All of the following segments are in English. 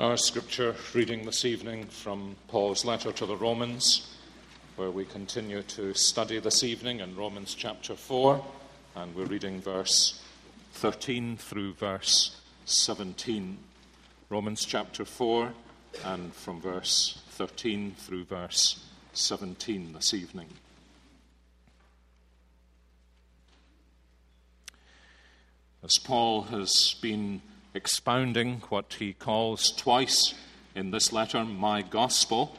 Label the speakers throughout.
Speaker 1: Our scripture reading this evening from Paul's letter to the Romans, where we continue to study this evening in Romans chapter 4, and we're reading verse 13 through verse 17. Romans chapter 4, and from verse 13 through verse 17 this evening. As Paul has been expounding what he calls twice in this letter, my gospel,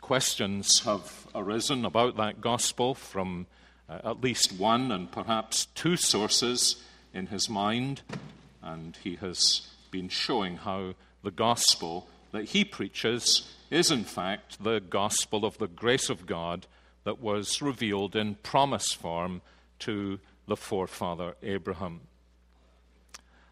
Speaker 1: questions have arisen about that gospel from uh, at least one and perhaps two sources in his mind, and he has been showing how the gospel that he preaches is, in fact, the gospel of the grace of God that was revealed in promise form to the forefather Abraham.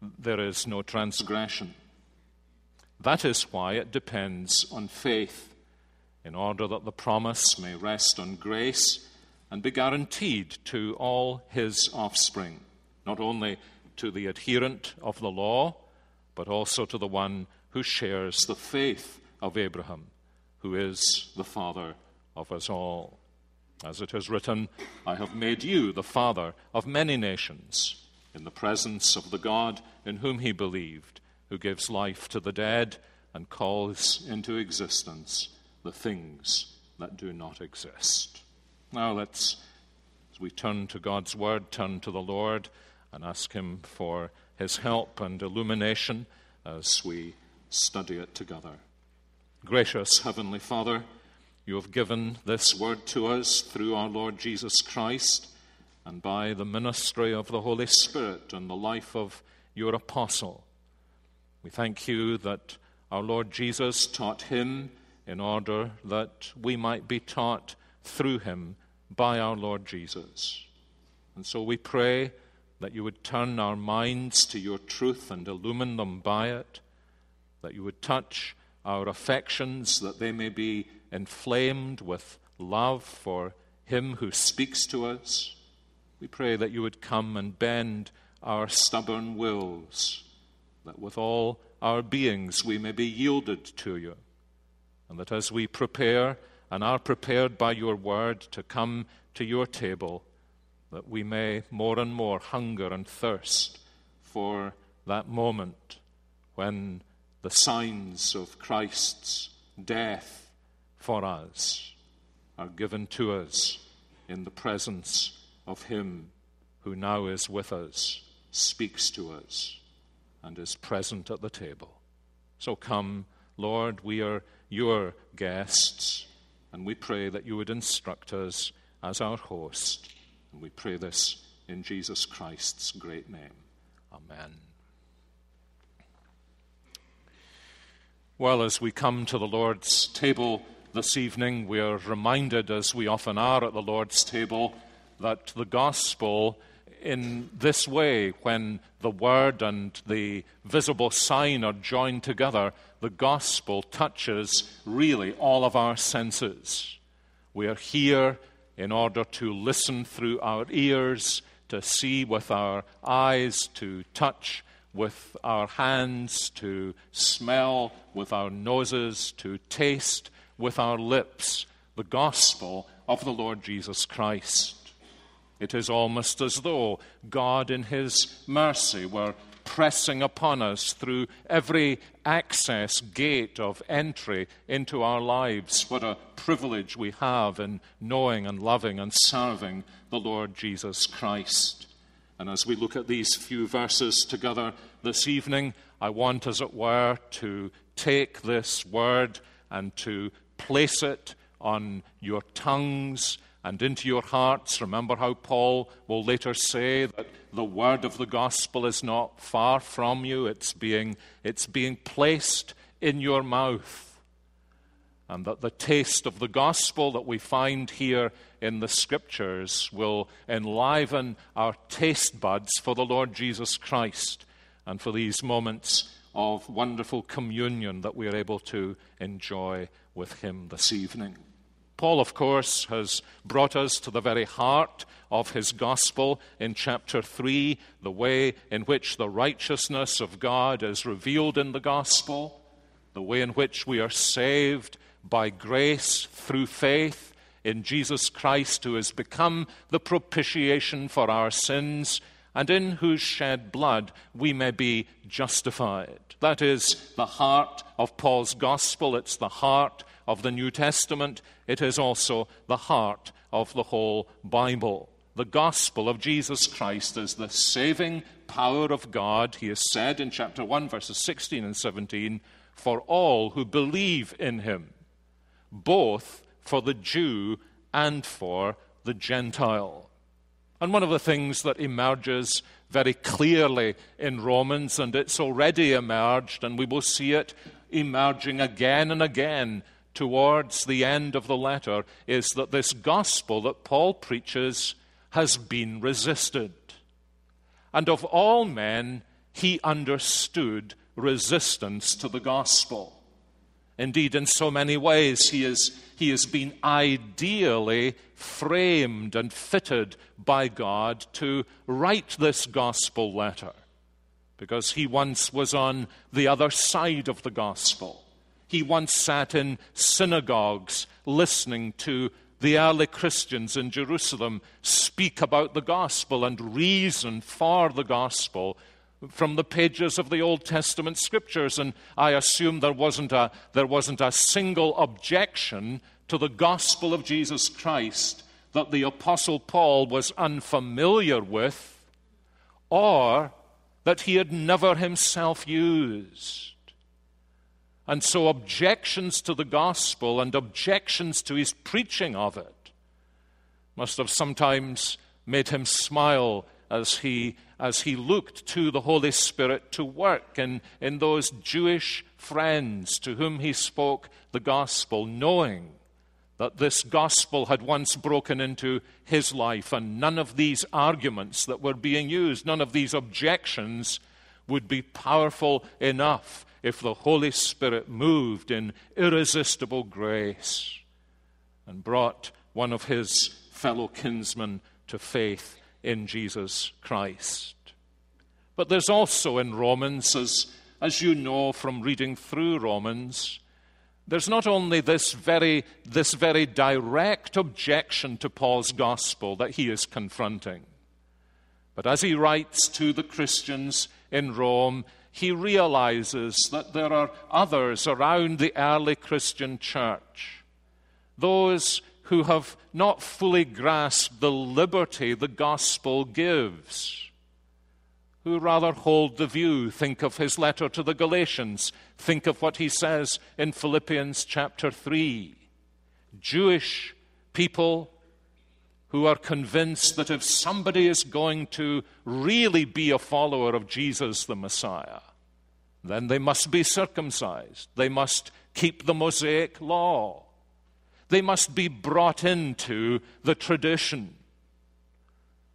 Speaker 1: there is no transgression. That is why it depends on faith, in order that the promise may rest on grace and be guaranteed to all his offspring, not only to the adherent of the law, but also to the one who shares the faith of Abraham, who is the father of us all. As it is written, I have made you the father of many nations in the presence of the God in whom he believed, who gives life to the dead and calls into existence the things that do not exist. Now let's, as we turn to God's Word, turn to the Lord and ask Him for His help and illumination as we study it together. Gracious Heavenly Father, you have given this Word to us through our Lord Jesus Christ and by the ministry of the Holy Spirit and the life of your apostle. We thank you that our Lord Jesus taught him in order that we might be taught through him by our Lord Jesus. And so we pray that you would turn our minds to your truth and illumine them by it, that you would touch our affections, that they may be inflamed with love for him who speaks to us we pray that you would come and bend our stubborn wills, that with all our beings we may be yielded to you, and that as we prepare and are prepared by your word to come to your table, that we may more and more hunger and thirst for that moment when the signs of Christ's death for us are given to us in the presence of Him who now is with us, speaks to us, and is present at the table. So come, Lord, we are your guests, and we pray that you would instruct us as our host. And we pray this in Jesus Christ's great name. Amen. Well, as we come to the Lord's table this evening, we are reminded, as we often are at the Lord's table, that the gospel, in this way, when the word and the visible sign are joined together, the gospel touches really all of our senses. We are here in order to listen through our ears, to see with our eyes, to touch with our hands, to smell with our noses, to taste with our lips the gospel of the Lord Jesus Christ. It is almost as though God, in His mercy, were pressing upon us through every access gate of entry into our lives. What a privilege we have in knowing and loving and serving the Lord Jesus Christ. And as we look at these few verses together this evening, I want, as it were, to take this word and to place it on your tongues and into your hearts. Remember how Paul will later say that the word of the gospel is not far from you, it's being, it's being placed in your mouth. and that the taste of the gospel that we find here in the scriptures will enliven our taste buds for the Lord Jesus Christ and for these moments of wonderful communion that we are able to enjoy with Him this evening. Paul, of course, has brought us to the very heart of his gospel in chapter 3, the way in which the righteousness of God is revealed in the gospel, the way in which we are saved by grace through faith in Jesus Christ, who has become the propitiation for our sins, and in whose shed blood we may be justified. That is the heart of Paul's gospel. It's the heart of the New Testament. It is also the heart of the whole Bible. The gospel of Jesus Christ is the saving power of God, he has said in chapter 1, verses 16 and 17, for all who believe in him both for the Jew and for the Gentile. And one of the things that emerges very clearly in Romans, and it's already emerged, and we will see it emerging again and again towards the end of the letter, is that this gospel that Paul preaches has been resisted. And of all men, he understood resistance to the gospel. Indeed, in so many ways, he, is, he has been ideally framed and fitted by God to write this gospel letter because he once was on the other side of the gospel. He once sat in synagogues listening to the early Christians in Jerusalem speak about the gospel and reason for the gospel from the pages of the Old Testament scriptures, and I assume there wasn't a, there wasn't a single objection to the gospel of Jesus Christ that the Apostle Paul was unfamiliar with or that he had never himself used. And so, objections to the gospel and objections to his preaching of it must have sometimes made him smile as he, as he looked to the Holy Spirit to work. In, in those Jewish friends to whom he spoke the gospel, knowing that this gospel had once broken into his life, and none of these arguments that were being used, none of these objections would be powerful enough if the Holy Spirit moved in irresistible grace and brought one of his fellow kinsmen to faith in Jesus Christ. But there's also in Romans, as, as you know from reading through Romans, there's not only this very, this very direct objection to Paul's gospel that he is confronting, but as he writes to the Christians in Rome, he realizes that there are others around the early Christian church, those who have not fully grasped the liberty the gospel gives, who rather hold the view, think of his letter to the Galatians, think of what he says in Philippians chapter 3. Jewish people who are convinced that if somebody is going to really be a follower of Jesus the Messiah, then they must be circumcised. They must keep the Mosaic law. They must be brought into the tradition.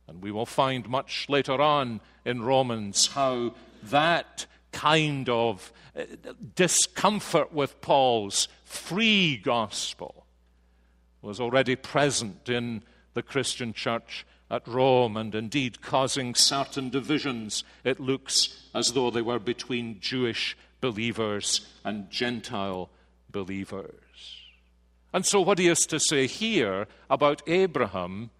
Speaker 1: And we will find much later on in Romans how that kind of uh, discomfort with Paul's free gospel was already present in the Christian church at Rome and indeed causing certain divisions. It looks as though they were between Jewish believers and Gentile believers. And so, what he has to say here about Abraham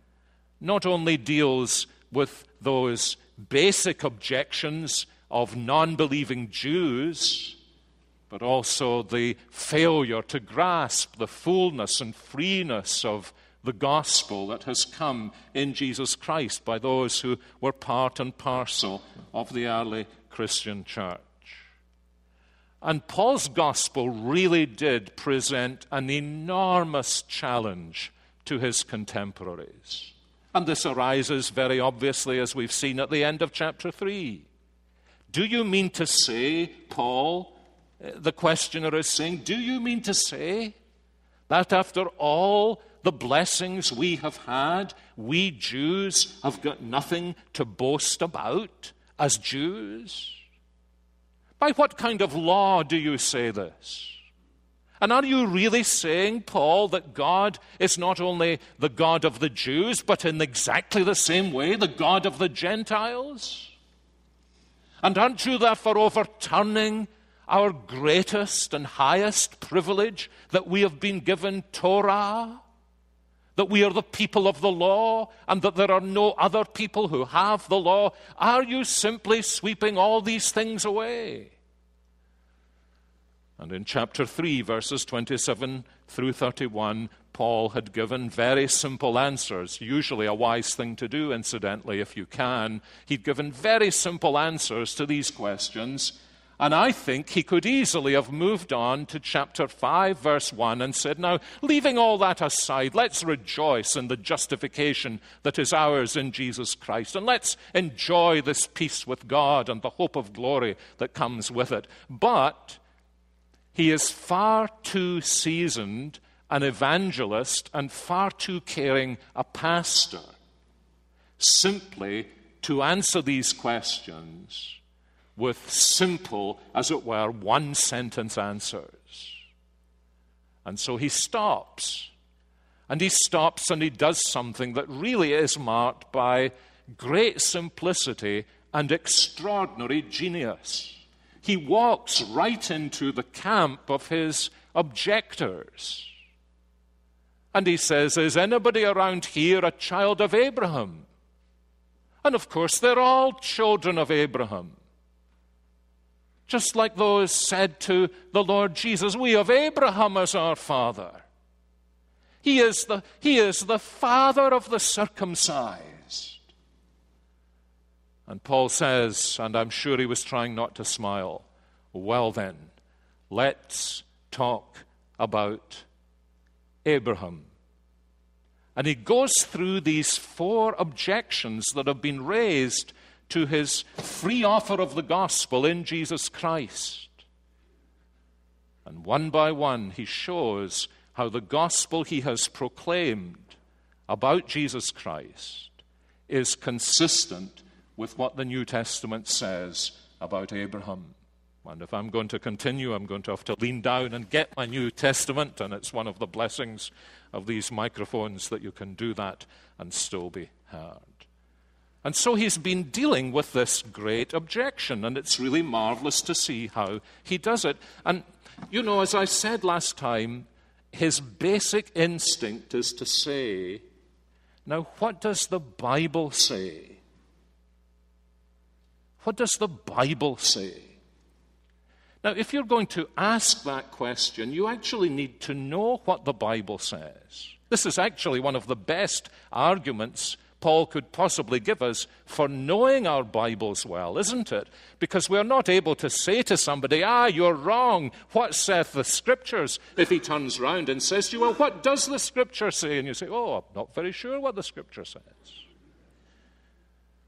Speaker 1: not only deals with those basic objections of non believing Jews, but also the failure to grasp the fullness and freeness of the gospel that has come in Jesus Christ by those who were part and parcel of the early Christian church. And Paul's gospel really did present an enormous challenge to his contemporaries. And this arises very obviously, as we've seen at the end of chapter 3. Do you mean to say, Paul, eh, the questioner is saying, do you mean to say That after all the blessings we have had, we Jews have got nothing to boast about as Jews? By what kind of law do you say this? And are you really saying, Paul, that God is not only the God of the Jews, but in exactly the same way the God of the Gentiles? And aren't you therefore overturning our greatest and highest privilege that we have been given Torah? That we are the people of the law and that there are no other people who have the law? Are you simply sweeping all these things away? And in chapter 3, verses 27 through 31, Paul had given very simple answers, usually a wise thing to do, incidentally, if you can. He'd given very simple answers to these questions. And I think he could easily have moved on to chapter 5, verse 1, and said, Now, leaving all that aside, let's rejoice in the justification that is ours in Jesus Christ, and let's enjoy this peace with God and the hope of glory that comes with it. But he is far too seasoned an evangelist and far too caring a pastor simply to answer these questions with simple, as it were, one sentence answers. And so he stops. And he stops and he does something that really is marked by great simplicity and extraordinary genius he walks right into the camp of his objectors. And he says, Is anybody around here a child of Abraham? And of course, they're all children of Abraham. Just like those said to the Lord Jesus, We have Abraham as our father. He is the, he is the father of the circumcised. And Paul says, and I'm sure he was trying not to smile, well then, let's talk about Abraham. And he goes through these four objections that have been raised to his free offer of the gospel in Jesus Christ. And one by one, he shows how the gospel he has proclaimed about Jesus Christ is consistent with what the New Testament says about Abraham. And if I'm going to continue, I'm going to have to lean down and get my New Testament, and it's one of the blessings of these microphones that you can do that and still be heard. And so he's been dealing with this great objection, and it's really marvelous to see how he does it. And, you know, as I said last time, his basic instinct is to say, now, what does the Bible say? What does the Bible say? Now, if you're going to ask that question, you actually need to know what the Bible says. This is actually one of the best arguments Paul could possibly give us for knowing our Bibles well, isn't it? Because we're not able to say to somebody, Ah, you're wrong. What saith the Scriptures? If he turns round and says to you, Well, what does the Scripture say? And you say, Oh, I'm not very sure what the Scripture says.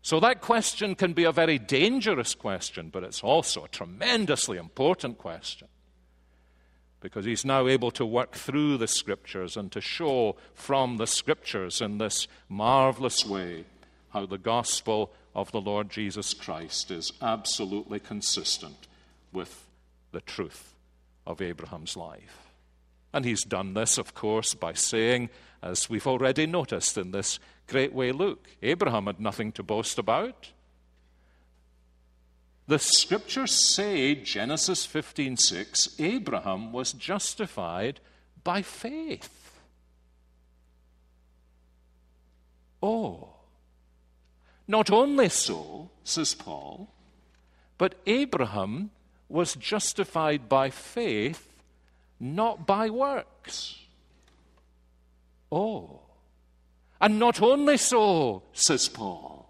Speaker 1: So that question can be a very dangerous question, but it's also a tremendously important question. Because he's now able to work through the scriptures and to show from the scriptures in this marvelous way how the gospel of the Lord Jesus Christ is absolutely consistent with the truth of Abraham's life. And he's done this, of course, by saying, as we've already noticed in this great way Luke. Abraham had nothing to boast about. The scriptures say, Genesis 15:6, Abraham was justified by faith. Oh, not only so, says Paul, but Abraham was justified by faith, not by works. Oh, and not only so, says Paul,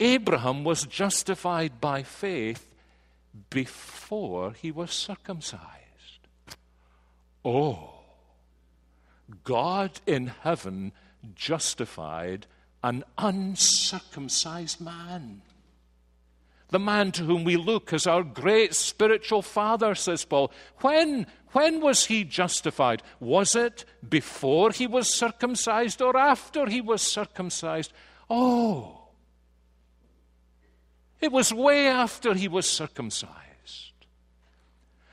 Speaker 1: Abraham was justified by faith before he was circumcised. Oh, God in heaven justified an uncircumcised man. The man to whom we look as our great spiritual father, says Paul. When, when was he justified? Was it before he was circumcised or after he was circumcised? Oh, it was way after he was circumcised.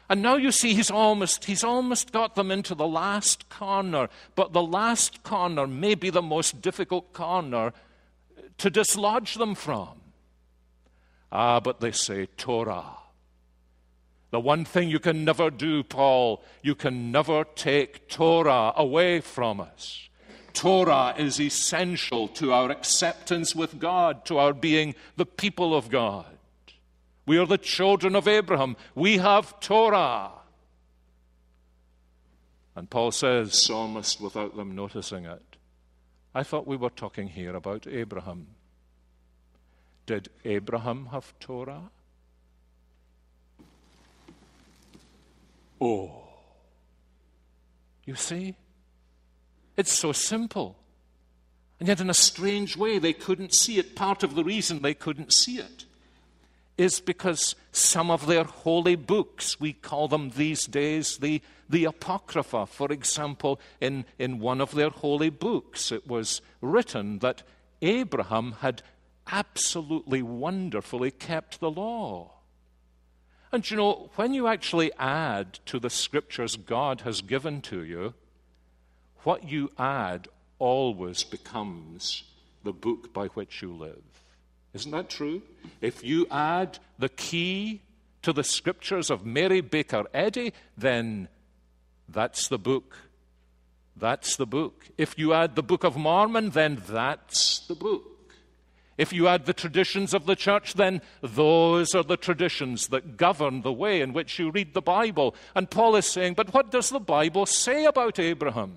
Speaker 1: And now you see he's almost, he's almost got them into the last corner, but the last corner may be the most difficult corner to dislodge them from. Ah, but they say Torah. The one thing you can never do, Paul, you can never take Torah away from us. Torah is essential to our acceptance with God, to our being the people of God. We are the children of Abraham. We have Torah. And Paul says, almost without them noticing it, I thought we were talking here about Abraham. Did Abraham have Torah? Oh. You see? It's so simple. And yet, in a strange way, they couldn't see it. Part of the reason they couldn't see it is because some of their holy books, we call them these days the, the Apocrypha, for example, in, in one of their holy books, it was written that Abraham had absolutely wonderfully kept the law. And you know, when you actually add to the scriptures God has given to you, what you add always becomes the book by which you live. Isn't that true? If you add the key to the scriptures of Mary Baker Eddy, then that's the book. That's the book. If you add the Book of Mormon, then that's the book. If you add the traditions of the church, then those are the traditions that govern the way in which you read the Bible. And Paul is saying, but what does the Bible say about Abraham?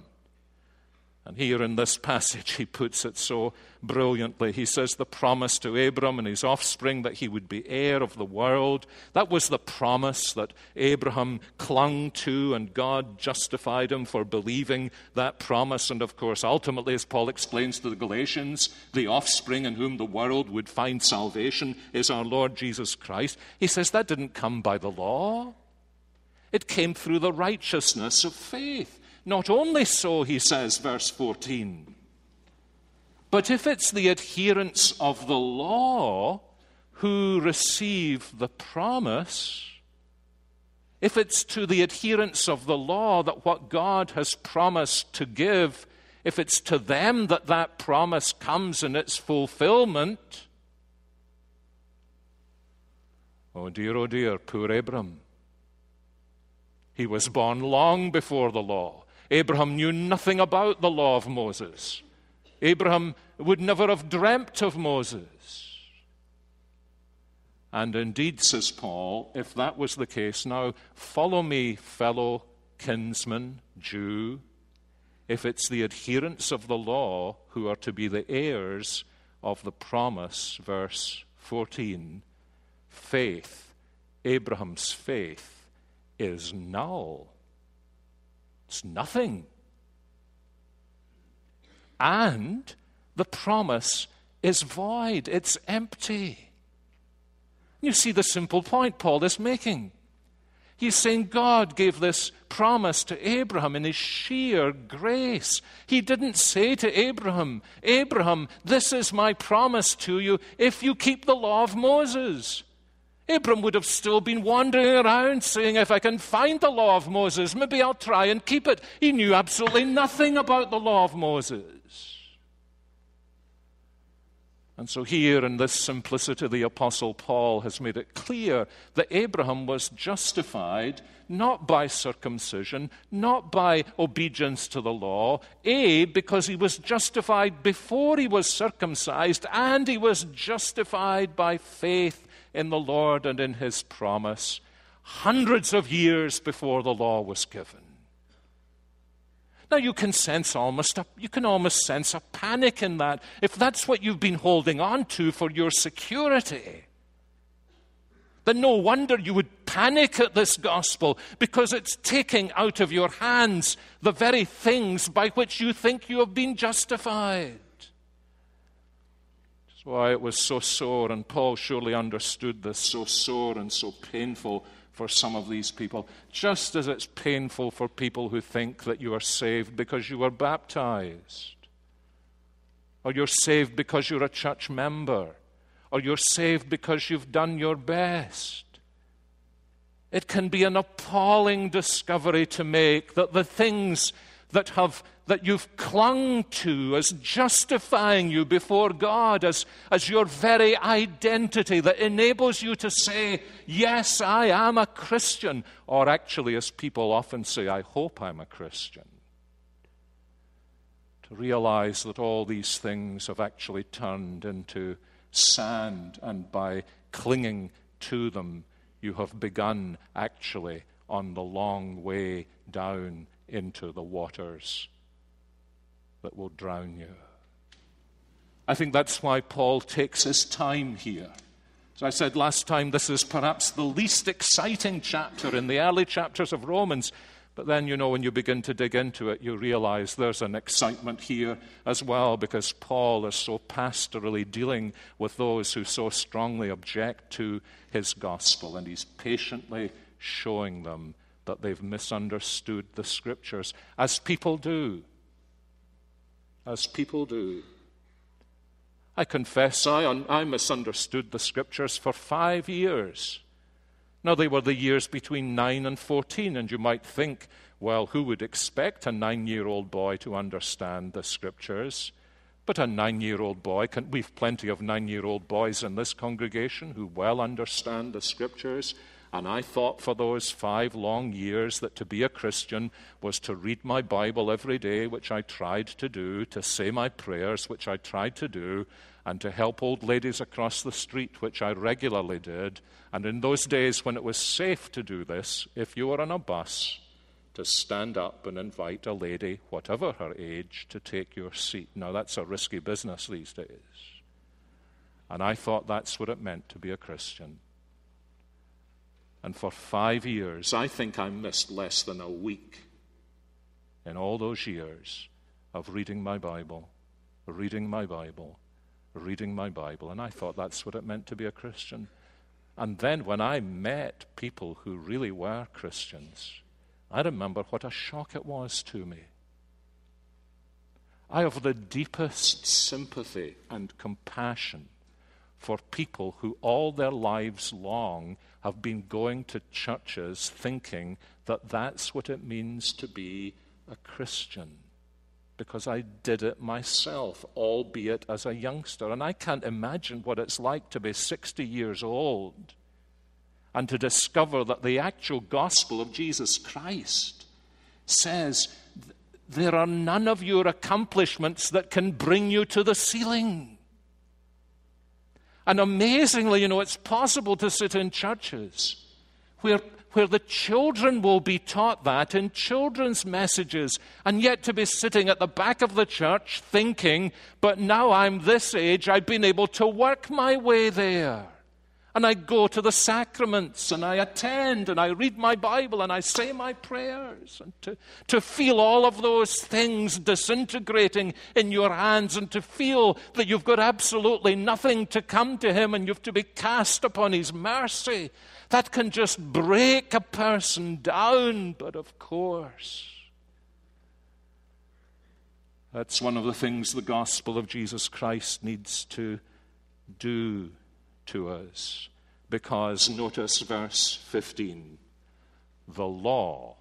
Speaker 1: And here in this passage, he puts it so brilliantly. He says, The promise to Abram and his offspring that he would be heir of the world. That was the promise that Abraham clung to, and God justified him for believing that promise. And of course, ultimately, as Paul explains to the Galatians, the offspring in whom the world would find salvation is our Lord Jesus Christ. He says that didn't come by the law, it came through the righteousness of faith. Not only so, he says, verse 14, but if it's the adherents of the law who receive the promise, if it's to the adherents of the law that what God has promised to give, if it's to them that that promise comes in its fulfillment, oh dear, oh dear, poor Abram. He was born long before the law. Abraham knew nothing about the law of Moses. Abraham would never have dreamt of Moses. And indeed, says Paul, if that was the case, now follow me, fellow kinsman, Jew. If it's the adherents of the law who are to be the heirs of the promise, verse 14, faith, Abraham's faith, is null. It's nothing. And the promise is void, it's empty. You see the simple point Paul is making. He's saying God gave this promise to Abraham in his sheer grace. He didn't say to Abraham, Abraham, this is my promise to you if you keep the law of Moses. Abram would have still been wandering around saying, If I can find the law of Moses, maybe I'll try and keep it. He knew absolutely nothing about the law of Moses. And so, here in this simplicity, the Apostle Paul has made it clear that Abraham was justified not by circumcision, not by obedience to the law. A, because he was justified before he was circumcised, and he was justified by faith in the Lord and in his promise hundreds of years before the law was given. Now you can sense almost a, you can almost sense a panic in that if that's what you've been holding on to for your security. Then no wonder you would panic at this gospel because it's taking out of your hands the very things by which you think you have been justified why it was so sore, and Paul surely understood this, so sore and so painful for some of these people, just as it's painful for people who think that you are saved because you were baptized, or you're saved because you're a church member, or you're saved because you've done your best. It can be an appalling discovery to make that the things that have that you've clung to as justifying you before God, as, as your very identity that enables you to say, Yes, I am a Christian, or actually, as people often say, I hope I'm a Christian. To realize that all these things have actually turned into sand, and by clinging to them, you have begun actually on the long way down into the waters that will drown you. I think that's why Paul takes his time here. As I said last time, this is perhaps the least exciting chapter in the early chapters of Romans. But then, you know, when you begin to dig into it, you realize there's an excitement here as well because Paul is so pastorally dealing with those who so strongly object to his gospel, and he's patiently showing them that they've misunderstood the scriptures, as people do as people do. I confess I, I misunderstood the scriptures for five years. Now, they were the years between 9 and 14, and you might think, well, who would expect a nine year old boy to understand the scriptures? But a nine year old boy, can, we've plenty of nine year old boys in this congregation who well understand the scriptures. And I thought for those five long years that to be a Christian was to read my Bible every day, which I tried to do, to say my prayers, which I tried to do, and to help old ladies across the street, which I regularly did. And in those days when it was safe to do this, if you were on a bus, to stand up and invite a lady, whatever her age, to take your seat. Now, that's a risky business these days. And I thought that's what it meant to be a Christian. And for five years, I think I missed less than a week in all those years of reading my Bible, reading my Bible, reading my Bible. And I thought that's what it meant to be a Christian. And then when I met people who really were Christians, I remember what a shock it was to me. I have the deepest sympathy and compassion for people who all their lives long have been going to churches thinking that that's what it means to be a Christian. Because I did it myself, albeit as a youngster. And I can't imagine what it's like to be 60 years old and to discover that the actual gospel of Jesus Christ says there are none of your accomplishments that can bring you to the ceiling. And amazingly, you know, it's possible to sit in churches where, where the children will be taught that in children's messages, and yet to be sitting at the back of the church thinking, but now I'm this age, I've been able to work my way there and I go to the sacraments and I attend and I read my Bible and I say my prayers. And to, to feel all of those things disintegrating in your hands and to feel that you've got absolutely nothing to come to Him and you've to be cast upon His mercy, that can just break a person down. But of course, that's one of the things the gospel of Jesus Christ needs to do to us. Because notice verse 15 the law,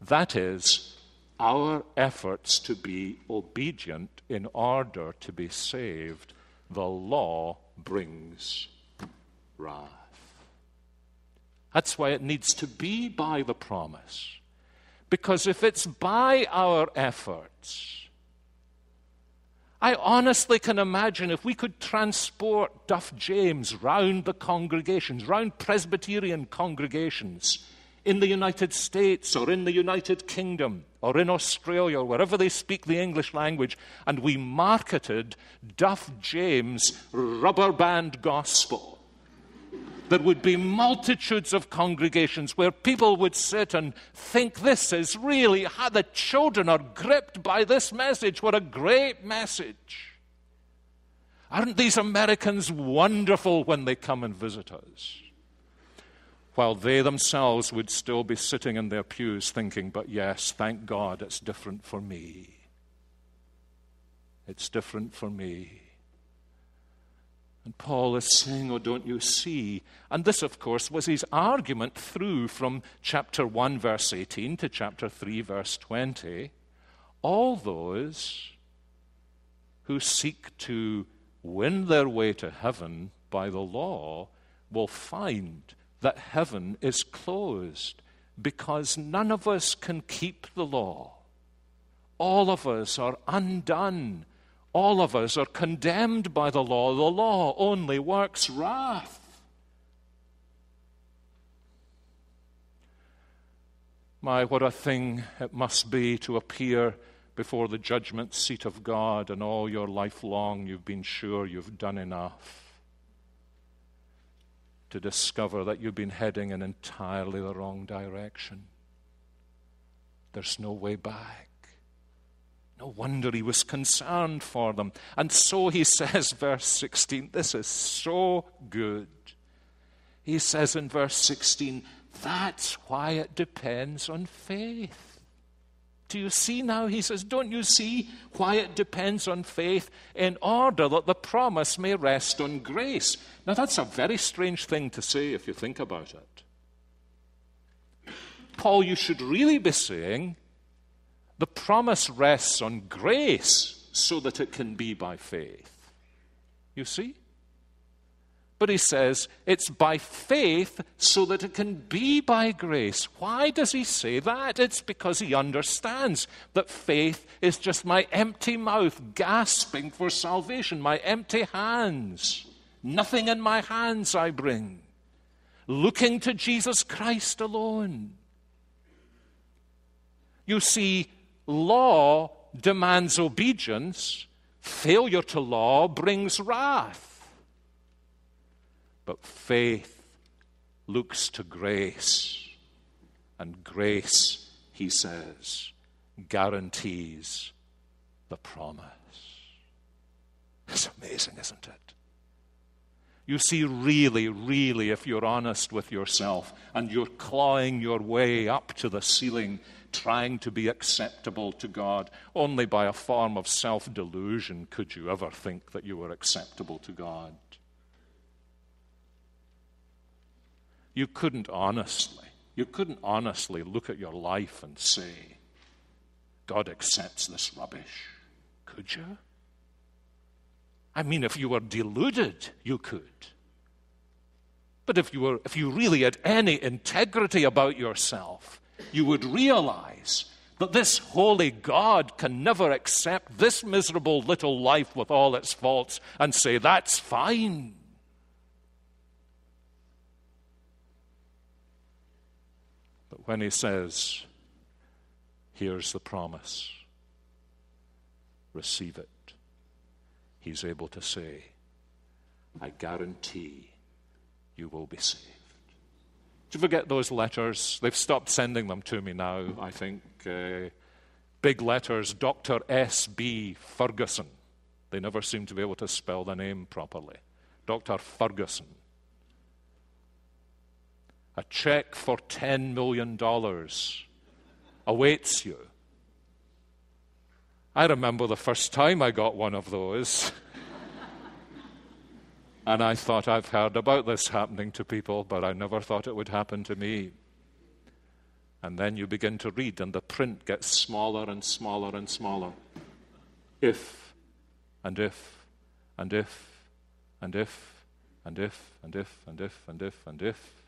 Speaker 1: that is, our efforts to be obedient in order to be saved, the law brings wrath. That's why it needs to be by the promise. Because if it's by our efforts, I honestly can imagine if we could transport Duff James round the congregations, round Presbyterian congregations in the United States or in the United Kingdom or in Australia or wherever they speak the English language, and we marketed Duff James' rubber band gospel there would be multitudes of congregations where people would sit and think this is really how the children are gripped by this message. What a great message. Aren't these Americans wonderful when they come and visit us? While they themselves would still be sitting in their pews thinking, but yes, thank God it's different for me. It's different for me. And Paul is saying, Oh, don't you see? And this, of course, was his argument through from chapter 1, verse 18 to chapter 3, verse 20. All those who seek to win their way to heaven by the law will find that heaven is closed because none of us can keep the law. All of us are undone all of us are condemned by the law. The law only works wrath. My, what a thing it must be to appear before the judgment seat of God, and all your life long you've been sure you've done enough to discover that you've been heading in entirely the wrong direction. There's no way back. No wonder he was concerned for them. And so he says, verse 16, this is so good. He says in verse 16, that's why it depends on faith. Do you see now? He says, Don't you see why it depends on faith in order that the promise may rest on grace? Now, that's a very strange thing to say if you think about it. Paul, you should really be saying, the promise rests on grace so that it can be by faith. You see? But he says it's by faith so that it can be by grace. Why does he say that? It's because he understands that faith is just my empty mouth gasping for salvation, my empty hands. Nothing in my hands I bring. Looking to Jesus Christ alone. You see, Law demands obedience, failure to law brings wrath. But faith looks to grace, and grace, he says, guarantees the promise. It's amazing, isn't it? You see, really, really, if you're honest with yourself and you're clawing your way up to the ceiling trying to be acceptable to God. Only by a form of self delusion could you ever think that you were acceptable to God. You couldn't honestly, you couldn't honestly look at your life and say, God accepts this rubbish. Could you? I mean, if you were deluded, you could. But if you, were, if you really had any integrity about yourself, you would realize that this holy God can never accept this miserable little life with all its faults and say, that's fine. But when he says, here's the promise, receive it, he's able to say, I guarantee you will be saved. Do you forget those letters? They've stopped sending them to me now, I think. Uh, big letters, Dr. S.B. Ferguson. They never seem to be able to spell the name properly. Dr. Ferguson. A check for $10 million awaits you. I remember the first time I got one of those. And I thought, I've heard about this happening to people, but I never thought it would happen to me. And then you begin to read, and the print gets smaller and smaller and smaller. If, and if, and if, and if, and if, and if, and if, and if, and if.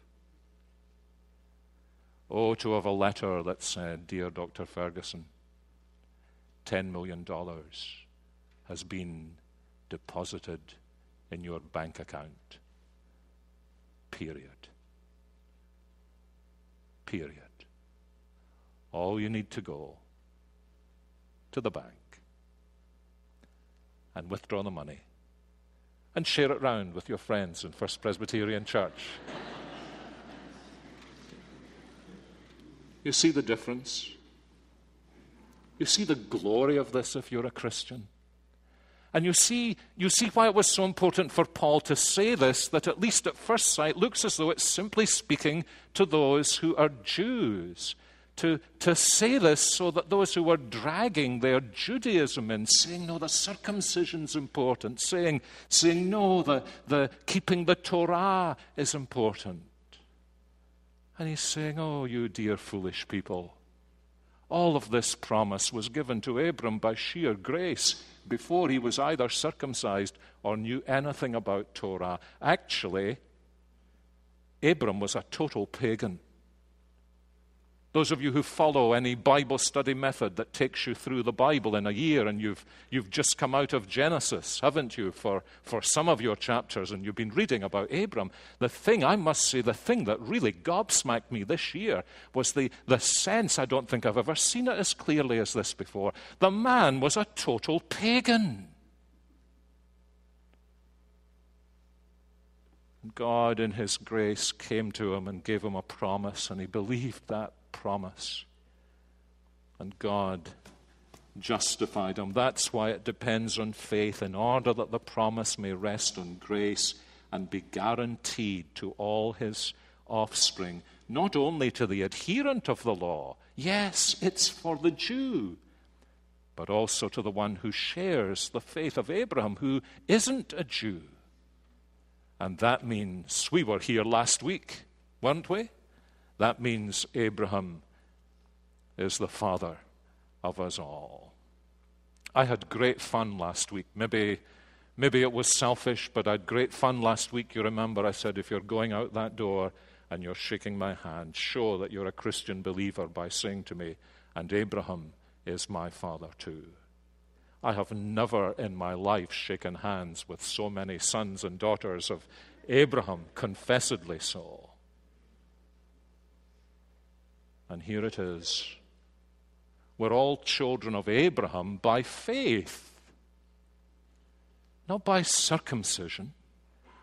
Speaker 1: Oh, to have a letter that said, Dear Dr. Ferguson, $10 million has been deposited in your bank account. Period. Period. All you need to go to the bank and withdraw the money and share it round with your friends in First Presbyterian Church. you see the difference? You see the glory of this if you're a Christian? And you see, you see why it was so important for Paul to say this, that at least at first sight looks as though it's simply speaking to those who are Jews. To, to say this so that those who are dragging their Judaism in, saying, no, the circumcision's important, saying, saying no, the, the keeping the Torah is important. And he's saying, oh, you dear foolish people. All of this promise was given to Abram by sheer grace before he was either circumcised or knew anything about Torah. Actually, Abram was a total pagan. Those of you who follow any Bible study method that takes you through the Bible in a year, and you've, you've just come out of Genesis, haven't you, for, for some of your chapters, and you've been reading about Abram, the thing, I must say, the thing that really gobsmacked me this year was the, the sense, I don't think I've ever seen it as clearly as this before. The man was a total pagan. God, in His grace, came to him and gave him a promise, and he believed that promise. And God justified him. That's why it depends on faith, in order that the promise may rest on grace and be guaranteed to all his offspring, not only to the adherent of the law, yes, it's for the Jew, but also to the one who shares the faith of Abraham, who isn't a Jew. And that means we were here last week, weren't we? That means Abraham is the father of us all. I had great fun last week. Maybe, maybe it was selfish, but I had great fun last week. You remember I said, if you're going out that door and you're shaking my hand, show that you're a Christian believer by saying to me, and Abraham is my father too. I have never in my life shaken hands with so many sons and daughters of Abraham, confessedly so. And here it is. We're all children of Abraham by faith, not by circumcision,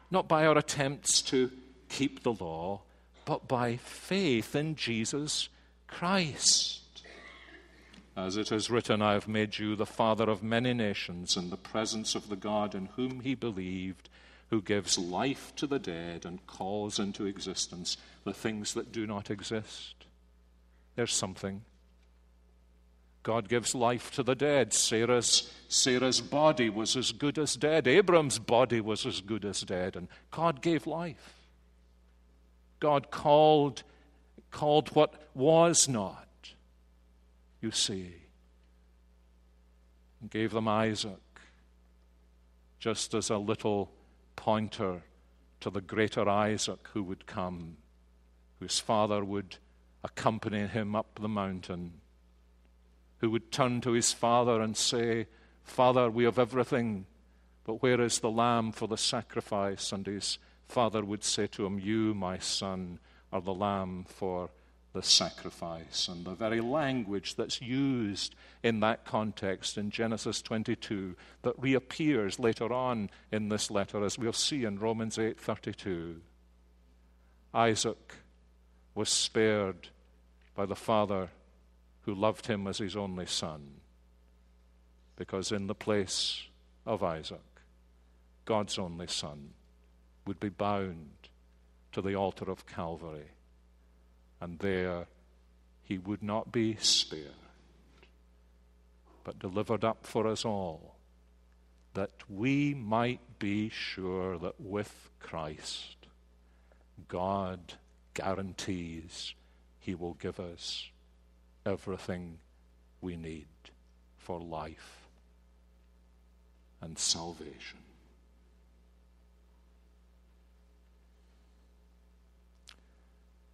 Speaker 1: not by our attempts to keep the law, but by faith in Jesus Christ. As it is written, I have made you the father of many nations in the presence of the God in whom he believed, who gives life to the dead and calls into existence the things that do not exist there's something. God gives life to the dead. Sarah's, Sarah's body was as good as dead. Abram's body was as good as dead. And God gave life. God called, called what was not, you see, and gave them Isaac, just as a little pointer to the greater Isaac who would come, whose father would accompany him up the mountain, who would turn to his father and say, Father, we have everything, but where is the lamb for the sacrifice? And his father would say to him, You, my son, are the lamb for the sacrifice. And the very language that's used in that context in Genesis 22 that reappears later on in this letter, as we'll see in Romans 8:32. Isaac was spared by the Father who loved him as his only son. Because in the place of Isaac, God's only son would be bound to the altar of Calvary, and there he would not be spared, but delivered up for us all, that we might be sure that with Christ, God guarantees he will give us everything we need for life and salvation.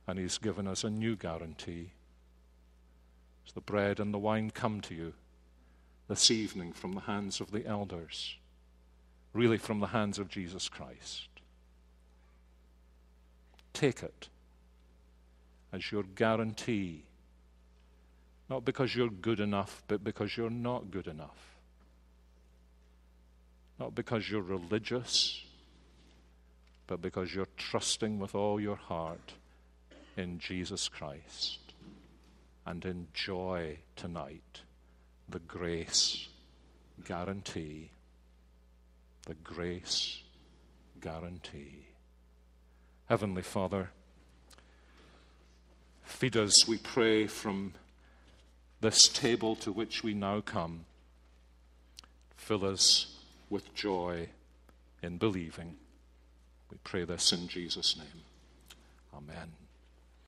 Speaker 1: And He's given us a new guarantee. As the bread and the wine come to you this evening from the hands of the elders, really from the hands of Jesus Christ, take it as your guarantee. Not because you're good enough, but because you're not good enough. Not because you're religious, but because you're trusting with all your heart in Jesus Christ. And enjoy tonight the grace guarantee the grace guarantee. Heavenly Father, feed us, we pray, from this table to which we now come. Fill us with joy in believing. We pray this in Jesus' name. Amen.